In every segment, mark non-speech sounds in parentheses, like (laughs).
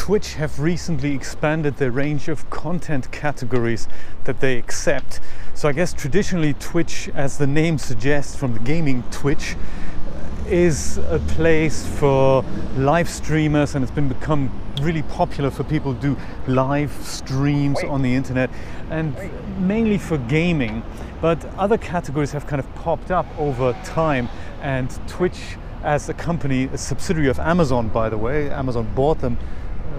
Twitch have recently expanded the range of content categories that they accept. So I guess traditionally Twitch, as the name suggests from the gaming Twitch, is a place for live streamers and it's been become really popular for people to do live streams on the internet and mainly for gaming. But other categories have kind of popped up over time and twitch as a company a subsidiary of amazon by the way amazon bought them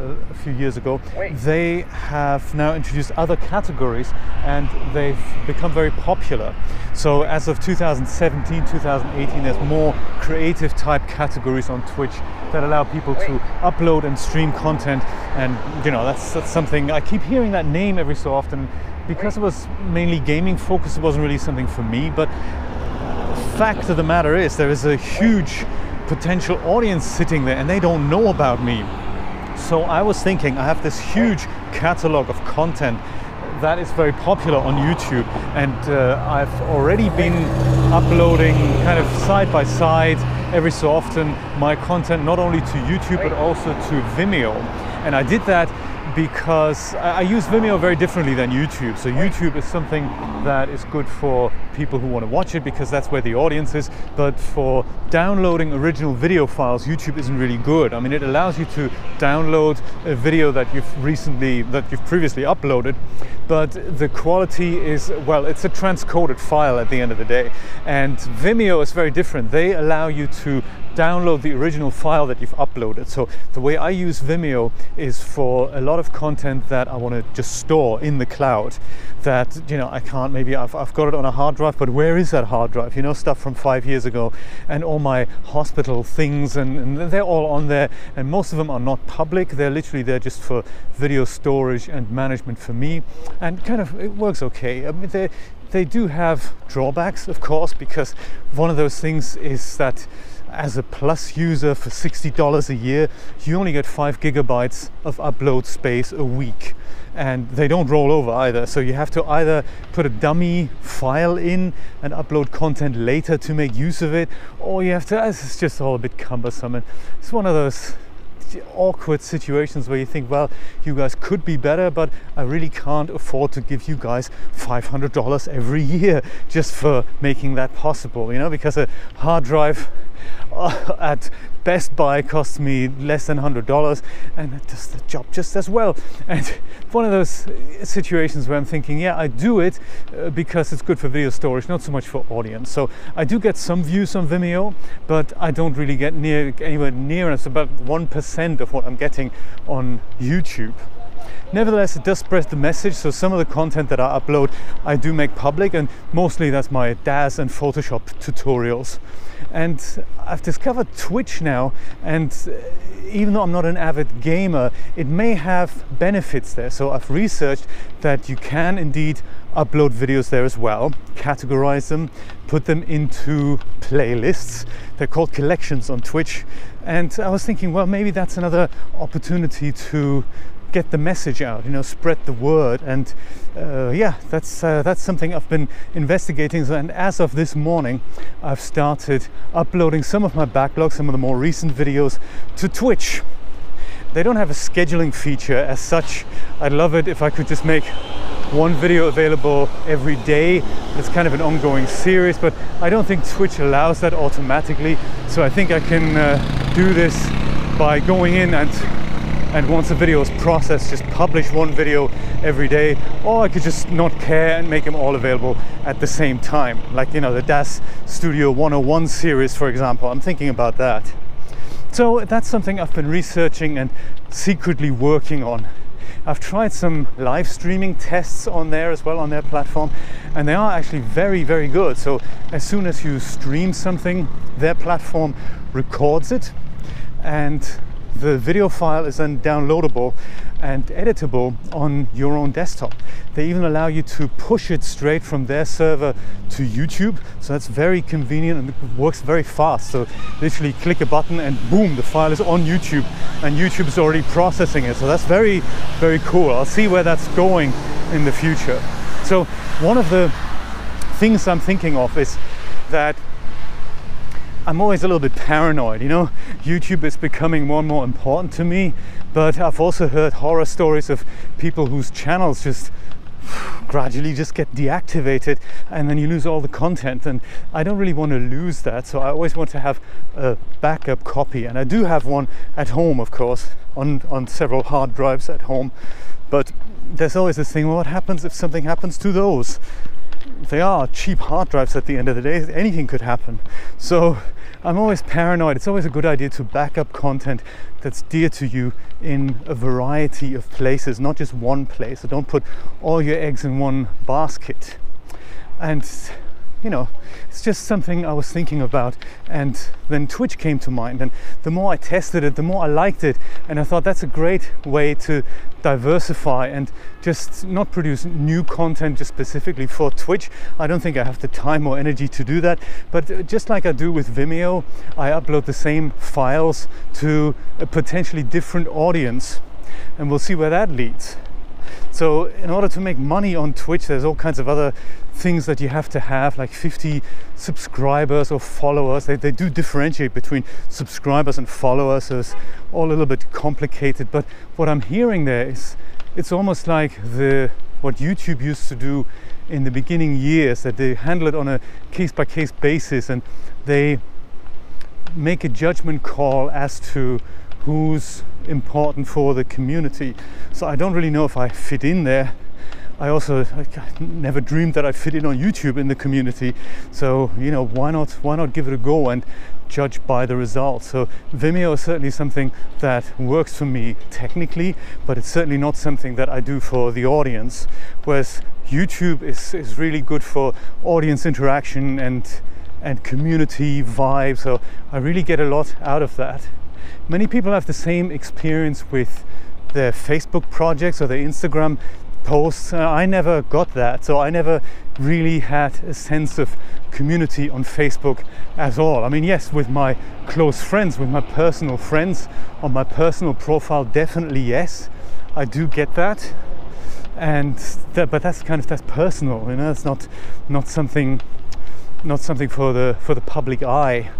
a few years ago, Wait. they have now introduced other categories and they've become very popular. So as of 2017, 2018, there's more creative type categories on Twitch that allow people Wait. to upload and stream content. And you know, that's, that's something I keep hearing that name every so often. Because it was mainly gaming focused, it wasn't really something for me. But fact of the matter is, there is a huge potential audience sitting there and they don't know about me. So I was thinking, I have this huge catalog of content that is very popular on YouTube, and uh, I've already been uploading kind of side by side every so often my content not only to YouTube but also to Vimeo. And I did that because I use Vimeo very differently than YouTube. So YouTube is something that is good for people who want to watch it because that's where the audience is. But for downloading original video files, YouTube isn't really good. I mean, it allows you to download a video that you've recently, that you've previously uploaded, but the quality is, well, it's a transcoded file at the end of the day. And Vimeo is very different. They allow you to download the original file that you've uploaded. So the way I use Vimeo is for a lot of content that I want to just store in the cloud that, you know, I can't, maybe I've, I've got it on a hard drive, but where is that hard drive? You know, stuff from five years ago and all my hospital things and, and they're all on there and most of them are not public. They're literally there just for video storage and management for me and kind of it works okay. I mean, they they do have drawbacks, of course, because one of those things is that as a plus user for $60 a year, you only get five gigabytes of upload space a week. And they don't roll over either. So you have to either put a dummy file in and upload content later to make use of it, or you have to, it's just all a bit cumbersome. And it's one of those awkward situations where you think, well, you guys could be better, but I really can't afford to give you guys $500 every (laughs) year just for making that possible, you know, because a hard drive (laughs) at Best Buy costs me less than $100 and it does the job just as well. And one of those situations where I'm thinking, yeah, I do it uh, because it's good for video storage, not so much for audience. So I do get some views on Vimeo, but I don't really get near anywhere near. It's about 1% of what I'm getting on YouTube. Nevertheless, it does spread the message. So some of the content that I upload, I do make public, and mostly that's my DAZ and Photoshop tutorials. And I've discovered Twitch now, and uh, even though I'm not an avid gamer, it may have benefits there. So I've researched that you can indeed upload videos there as well, categorize them, put them into playlists. They're called collections on Twitch. And I was thinking, well, maybe that's another opportunity to get the message out, you know, spread the word. And uh, yeah, that's uh, that's something I've been investigating. And as of this morning, I've started uploading some of my backlog, some of the more recent videos to Twitch. They don't have a scheduling feature as such. I'd love it if I could just make one video available every day. It's kind of an ongoing series, but I don't think Twitch allows that automatically. So I think I can uh, do this by going in and and once a video is processed just publish one video every day or I could just not care and make them all available at the same time. Like you know the DAZ Studio 101 series for example I'm thinking about that. So that's something I've been researching and secretly working on. I've tried some live streaming tests on there as well on their platform and they are actually very very good. So as soon as you stream something their platform records it and the video file is then downloadable and editable on your own desktop. They even allow you to push it straight from their server to YouTube. So that's very convenient and it works very fast. So literally click a button and boom, the file is on YouTube and YouTube is already processing it. So that's very, very cool. I'll see where that's going in the future. So one of the things I'm thinking of is that I'm always a little bit paranoid. You know, YouTube is becoming more and more important to me, but I've also heard horror stories of people whose channels just (sighs) gradually just get deactivated and then you lose all the content and I don't really want to lose that so I always want to have a backup copy and I do have one at home of course on on several hard drives at home but there's always this thing well, what happens if something happens to those they are cheap hard drives at the end of the day anything could happen so I'm always paranoid. It's always a good idea to back up content that's dear to you in a variety of places, not just one place. So don't put all your eggs in one basket. And you know, it's just something I was thinking about. And then Twitch came to mind. And the more I tested it, the more I liked it. And I thought that's a great way to diversify and just not produce new content just specifically for Twitch. I don't think I have the time or energy to do that. But uh, just like I do with Vimeo, I upload the same files to a potentially different audience. And we'll see where that leads. So, in order to make money on Twitch, there's all kinds of other things that you have to have, like 50 subscribers or followers. They, they do differentiate between subscribers and followers, so it's all a little bit complicated. But what I'm hearing there is it's almost like the what YouTube used to do in the beginning years, that they handle it on a case by case basis and they make a judgment call as to who's important for the community. So I don't really know if I fit in there. I also I never dreamed that I'd fit in on YouTube in the community. So you know why not why not give it a go and judge by the results. So Vimeo is certainly something that works for me technically, but it's certainly not something that I do for the audience. Whereas YouTube is, is really good for audience interaction and and community vibe. So I really get a lot out of that. Many people have the same experience with their Facebook projects or their Instagram posts. Uh, I never got that, so I never really had a sense of community on Facebook at all. I mean, yes, with my close friends, with my personal friends on my personal profile, definitely yes, I do get that. And that, but that's kind of that's personal, you know. It's not not something not something for the for the public eye.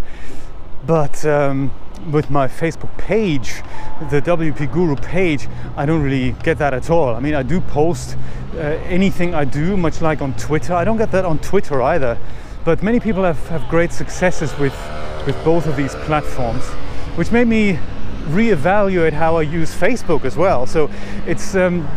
But um, with my Facebook page, the WP Guru page, I don't really get that at all. I mean, I do post uh, anything I do, much like on Twitter. I don't get that on Twitter either. But many people have, have great successes with, with both of these platforms, which made me reevaluate how I use Facebook as well. So it's um,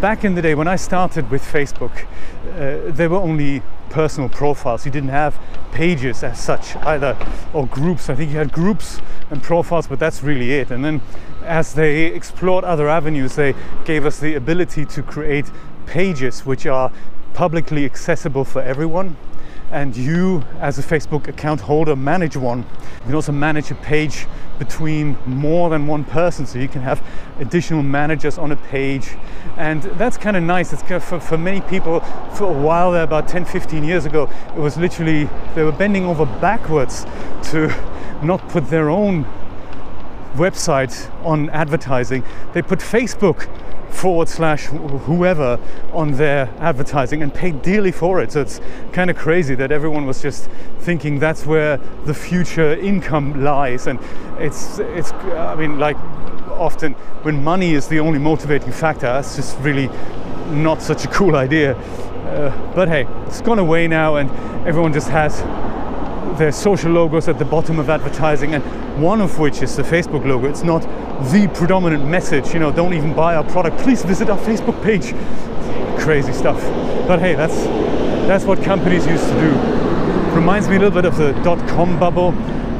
back in the day when I started with Facebook, uh, there were only personal profiles. You didn't have pages as such either, or groups. I think you had groups and profiles, but that's really it. And then as they explored other avenues, they gave us the ability to create pages which are publicly accessible for everyone and you as a Facebook account holder manage one. You can also manage a page between more than one person so you can have additional managers on a page and that's kind of nice. It's kind of for, for many people for a while there about 10 15 years ago it was literally they were bending over backwards to not put their own website on advertising. They put Facebook forward slash whoever on their advertising and paid dearly for it. So it's kind of crazy that everyone was just thinking that's where the future income lies. And it's, it's I mean, like often when money is the only motivating factor, that's just really not such a cool idea. Uh, but hey, it's gone away now, and everyone just has their social logos at the bottom of advertising, and one of which is the Facebook logo. It's not the predominant message, you know, don't even buy our product, please visit our Facebook page. Crazy stuff. But hey, that's that's what companies used to do. Reminds me a little bit of the dot com bubble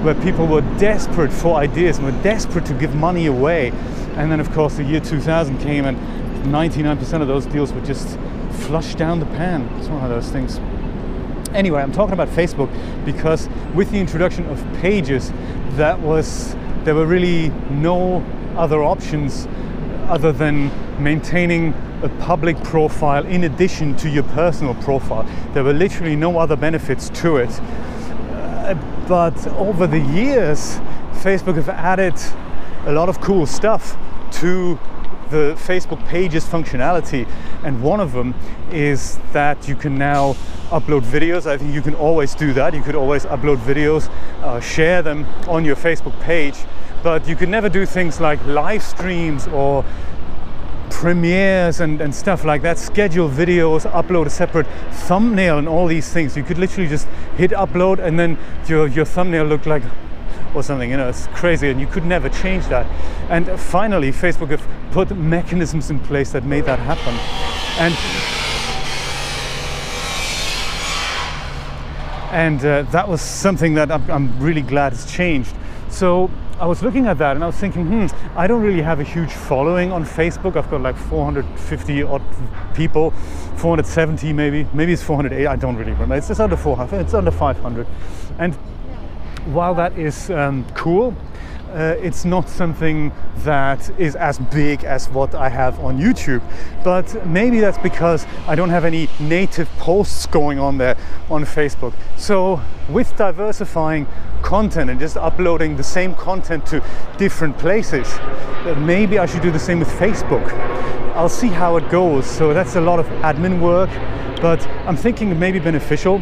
where people were desperate for ideas and were desperate to give money away. And then of course the year 2000 came and 99% of those deals were just flushed down the pan. It's one of those things. Anyway, I'm talking about Facebook because with the introduction of pages, that was there were really no other options other than maintaining a public profile in addition to your personal profile. There were literally no other benefits to it. Uh, but over the years, Facebook have added a lot of cool stuff to the Facebook pages functionality, and one of them is that you can now upload videos. I think you can always do that. You could always upload videos, uh, share them on your Facebook page, but you could never do things like live streams or premieres and, and stuff like that, schedule videos, upload a separate thumbnail and all these things. You could literally just hit upload and then your, your thumbnail looked like or something, you know, it's crazy and you could never change that. And finally, Facebook have put mechanisms in place that made that happen. And and uh, that was something that I'm, I'm really glad has changed. So I was looking at that and I was thinking, hmm, I don't really have a huge following on Facebook. I've got like 450 odd people, 470 maybe, maybe it's 408. I don't really remember. It's just under 400. It's under 500. And while that is um, cool, uh, it's not something that is as big as what I have on YouTube. But maybe that's because I don't have any native posts going on there on Facebook. So with diversifying content and just uploading the same content to different places, uh, maybe I should do the same with Facebook. I'll see how it goes. So that's a lot of admin work, but I'm thinking it may be beneficial.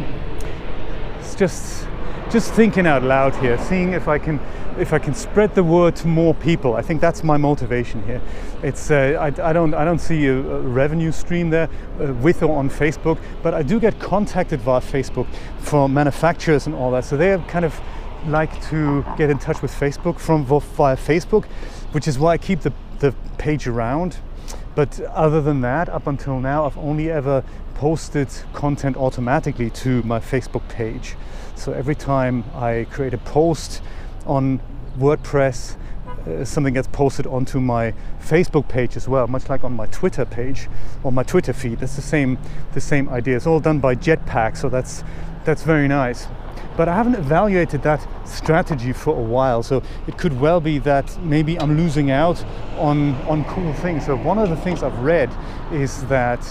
It's just just thinking out loud here, seeing if I can if I can spread the word to more people. I think that's my motivation here. It's uh, I, I, don't I don't see a, revenue stream there uh, with or on Facebook, but I do get contacted via Facebook from manufacturers and all that. So they kind of like to get in touch with Facebook from via Facebook, which is why I keep the the page around. But other than that, up until now, I've only ever posted content automatically to my Facebook page. So every time I create a post on WordPress, uh, something gets posted onto my Facebook page as well, much like on my Twitter page or my Twitter feed. That's the same the same idea. It's all done by Jetpack, so that's that's very nice. But I haven't evaluated that strategy for a while, so it could well be that maybe I'm losing out on on cool things. So one of the things I've read is that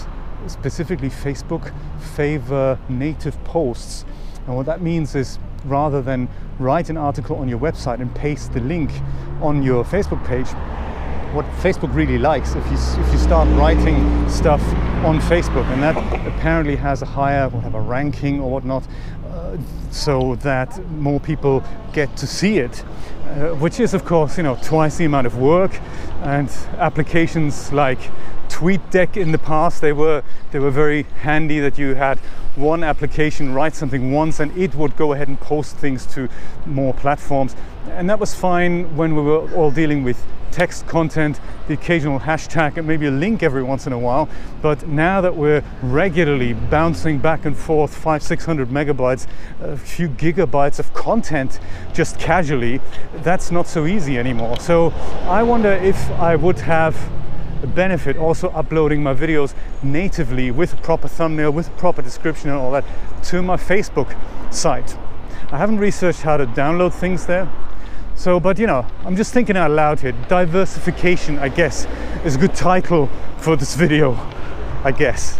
specifically Facebook favor native posts and what that means is rather than write an article on your website and paste the link on your Facebook page, what Facebook really likes if you if you start writing stuff on Facebook, and that apparently has a higher whatever ranking or whatnot, uh, so that more people get to see it, uh, which is of course you know twice the amount of work, and applications like TweetDeck in the past they were they were very handy that you had one application write something once and it would go ahead and post things to more platforms. And that was fine when we were all dealing with text content, the occasional hashtag, and maybe a link every once in a while. But now that we're regularly bouncing back and forth five, six hundred megabytes, a few gigabytes of content just casually, that's not so easy anymore. So I wonder if I would have benefit also uploading my videos natively with a proper thumbnail, with a proper description and all that to my Facebook site. I haven't researched how to download things there. So, but you know, I'm just thinking out loud here. Diversification, I guess, is a good title for this (laughs) video, I guess.